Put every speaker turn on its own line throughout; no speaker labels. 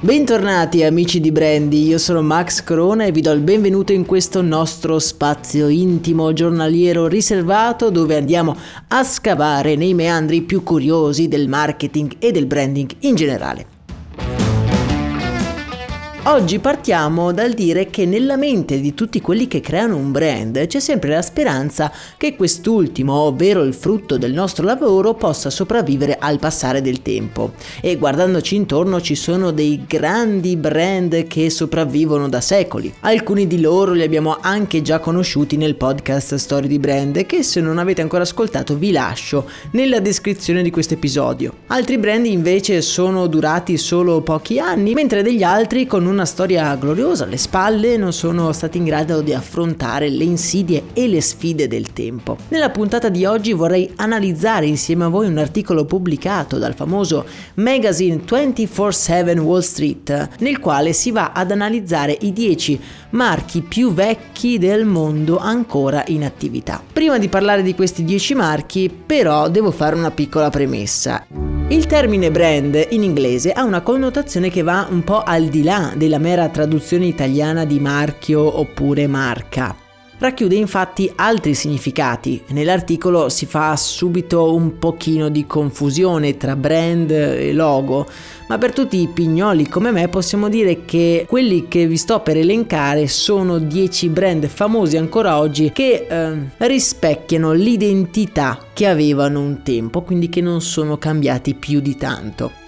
Bentornati amici di Brandy, io sono Max Corona e vi do il benvenuto in questo nostro spazio intimo giornaliero riservato dove andiamo a scavare nei meandri più curiosi del marketing e del branding in generale. Oggi partiamo dal dire che nella mente di tutti quelli che creano un brand c'è sempre la speranza che quest'ultimo, ovvero il frutto del nostro lavoro, possa sopravvivere al passare del tempo. E guardandoci intorno ci sono dei grandi brand che sopravvivono da secoli. Alcuni di loro li abbiamo anche già conosciuti nel podcast Story di Brand che se non avete ancora ascoltato vi lascio nella descrizione di questo episodio. Altri brand invece sono durati solo pochi anni, mentre degli altri con un una storia gloriosa alle spalle non sono stati in grado di affrontare le insidie e le sfide del tempo. Nella puntata di oggi vorrei analizzare insieme a voi un articolo pubblicato dal famoso magazine 24/7 Wall Street, nel quale si va ad analizzare i 10 marchi più vecchi del mondo ancora in attività. Prima di parlare di questi 10 marchi, però, devo fare una piccola premessa. Il termine brand in inglese ha una connotazione che va un po' al di là della mera traduzione italiana di marchio oppure marca. Racchiude infatti altri significati. Nell'articolo si fa subito un pochino di confusione tra brand e logo, ma per tutti i pignoli come me possiamo dire che quelli che vi sto per elencare sono 10 brand famosi ancora oggi che eh, rispecchiano l'identità che avevano un tempo, quindi che non sono cambiati più di tanto.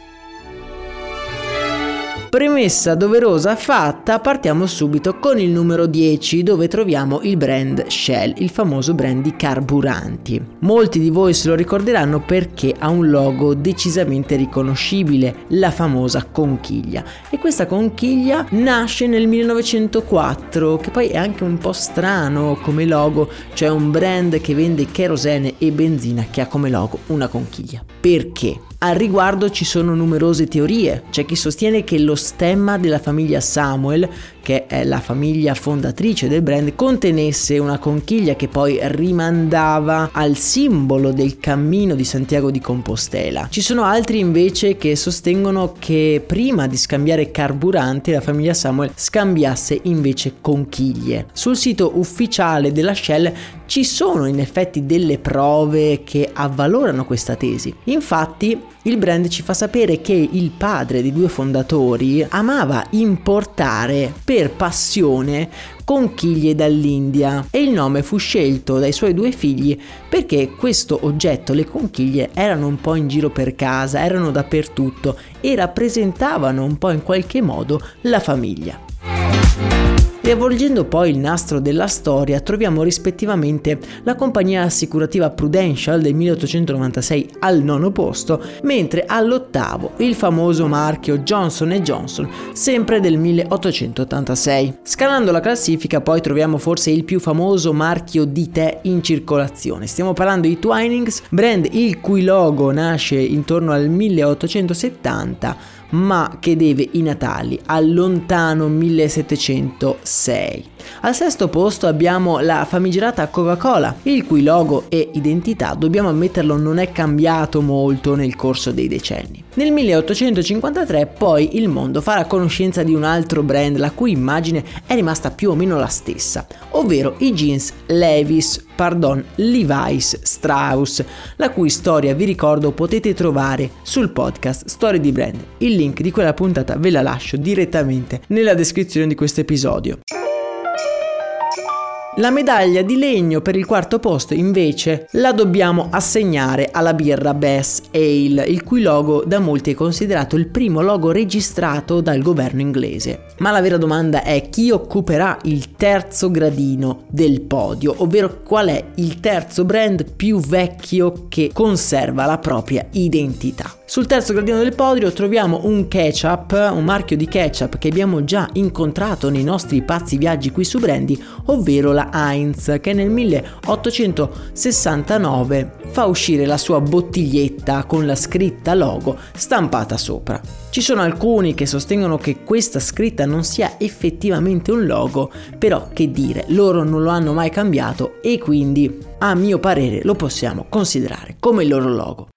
Premessa doverosa fatta, partiamo subito con il numero 10 dove troviamo il brand Shell, il famoso brand di carburanti. Molti di voi se lo ricorderanno perché ha un logo decisamente riconoscibile, la famosa conchiglia. E questa conchiglia nasce nel 1904, che poi è anche un po' strano come logo, cioè un brand che vende kerosene e benzina che ha come logo una conchiglia. Perché? Al riguardo ci sono numerose teorie, c'è chi sostiene che lo stemma della famiglia Samuel, che è la famiglia fondatrice del brand, contenesse una conchiglia che poi rimandava al simbolo del cammino di Santiago di Compostela. Ci sono altri invece che sostengono che prima di scambiare carburante la famiglia Samuel scambiasse invece conchiglie. Sul sito ufficiale della Shell ci sono in effetti delle prove che avvalorano questa tesi. Infatti il brand ci fa sapere che il padre dei due fondatori amava importare per passione conchiglie dall'India e il nome fu scelto dai suoi due figli perché questo oggetto, le conchiglie, erano un po' in giro per casa, erano dappertutto e rappresentavano un po' in qualche modo la famiglia. Riavvolgendo poi il nastro della storia troviamo rispettivamente la compagnia assicurativa Prudential del 1896 al nono posto, mentre all'ottavo il famoso marchio Johnson Johnson, sempre del 1886. Scalando la classifica poi troviamo forse il più famoso marchio di tè in circolazione. Stiamo parlando di Twinings, brand il cui logo nasce intorno al 1870 ma che deve i natali al lontano 1706. Al sesto posto abbiamo la famigerata Coca-Cola, il cui logo e identità, dobbiamo ammetterlo, non è cambiato molto nel corso dei decenni. Nel 1853 poi il mondo farà conoscenza di un altro brand la cui immagine è rimasta più o meno la stessa, ovvero i jeans Levis, pardon, Levi's Strauss, la cui storia vi ricordo potete trovare sul podcast Story di Brand. Il link di quella puntata ve la lascio direttamente nella descrizione di questo episodio. La medaglia di legno per il quarto posto invece la dobbiamo assegnare alla birra Bass Ale, il cui logo da molti è considerato il primo logo registrato dal governo inglese. Ma la vera domanda è chi occuperà il terzo gradino del podio, ovvero qual è il terzo brand più vecchio che conserva la propria identità. Sul terzo gradino del podio troviamo un ketchup, un marchio di ketchup che abbiamo già incontrato nei nostri pazzi viaggi qui su Brandy, ovvero la Heinz, che nel 1869 fa uscire la sua bottiglietta con la scritta logo stampata sopra. Ci sono alcuni che sostengono che questa scritta non sia effettivamente un logo, però che dire, loro non lo hanno mai cambiato e quindi a mio parere lo possiamo considerare come il loro logo.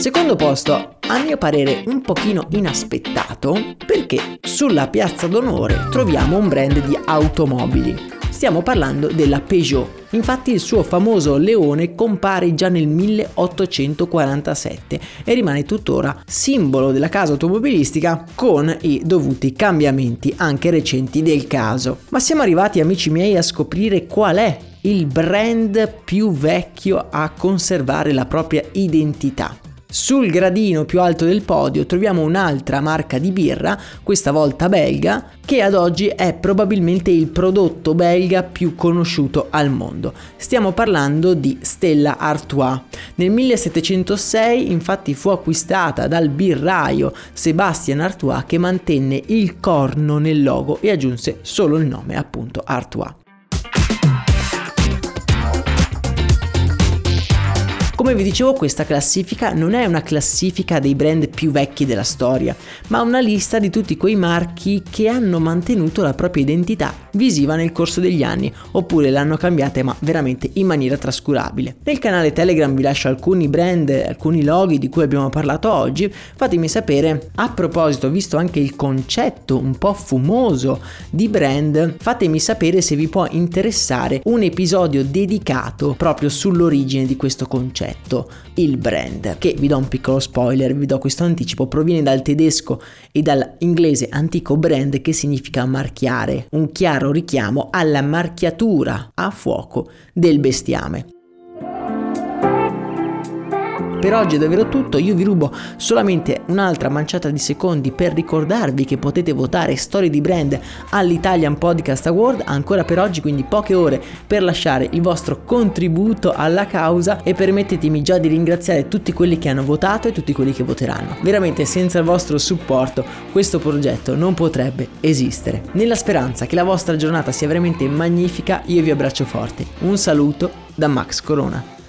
Secondo posto, a mio parere un pochino inaspettato, perché sulla piazza d'onore troviamo un brand di automobili. Stiamo parlando della Peugeot. Infatti il suo famoso leone compare già nel 1847 e rimane tuttora simbolo della casa automobilistica con i dovuti cambiamenti anche recenti del caso. Ma siamo arrivati amici miei a scoprire qual è il brand più vecchio a conservare la propria identità. Sul gradino più alto del podio troviamo un'altra marca di birra, questa volta belga, che ad oggi è probabilmente il prodotto belga più conosciuto al mondo. Stiamo parlando di Stella Artois. Nel 1706 infatti fu acquistata dal birraio Sébastien Artois che mantenne il corno nel logo e aggiunse solo il nome appunto Artois. Come vi dicevo questa classifica non è una classifica dei brand più vecchi della storia, ma una lista di tutti quei marchi che hanno mantenuto la propria identità visiva nel corso degli anni, oppure l'hanno cambiata ma veramente in maniera trascurabile. Nel canale Telegram vi lascio alcuni brand, alcuni loghi di cui abbiamo parlato oggi, fatemi sapere. A proposito, visto anche il concetto un po' fumoso di brand, fatemi sapere se vi può interessare un episodio dedicato proprio sull'origine di questo concetto concetto, il brand, che vi do un piccolo spoiler, vi do questo anticipo, proviene dal tedesco e dall'inglese antico brand che significa marchiare, un chiaro richiamo alla marchiatura a fuoco del bestiame. Per oggi è davvero tutto, io vi rubo solamente un'altra manciata di secondi per ricordarvi che potete votare storie di brand all'Italian Podcast Award ancora per oggi, quindi poche ore per lasciare il vostro contributo alla causa e permettetemi già di ringraziare tutti quelli che hanno votato e tutti quelli che voteranno. Veramente senza il vostro supporto questo progetto non potrebbe esistere. Nella speranza che la vostra giornata sia veramente magnifica, io vi abbraccio forte. Un saluto da Max Corona.